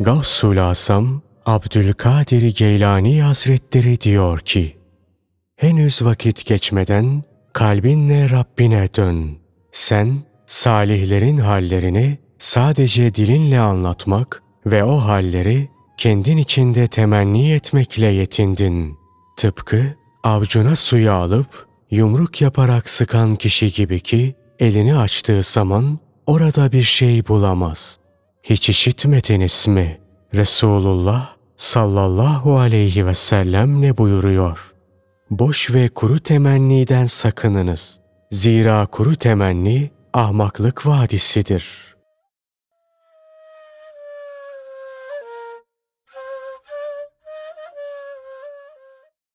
Gavsul Asam Abdülkadir Geylani Hazretleri diyor ki, Henüz vakit geçmeden kalbinle Rabbine dön. Sen salihlerin hallerini sadece dilinle anlatmak ve o halleri kendin içinde temenni etmekle yetindin. Tıpkı avcuna suyu alıp yumruk yaparak sıkan kişi gibi ki elini açtığı zaman orada bir şey bulamaz. Hiç işitmediniz mi? Resulullah sallallahu aleyhi ve sellem ne buyuruyor? Boş ve kuru temenniden sakınınız. Zira kuru temenni ahmaklık vadisidir.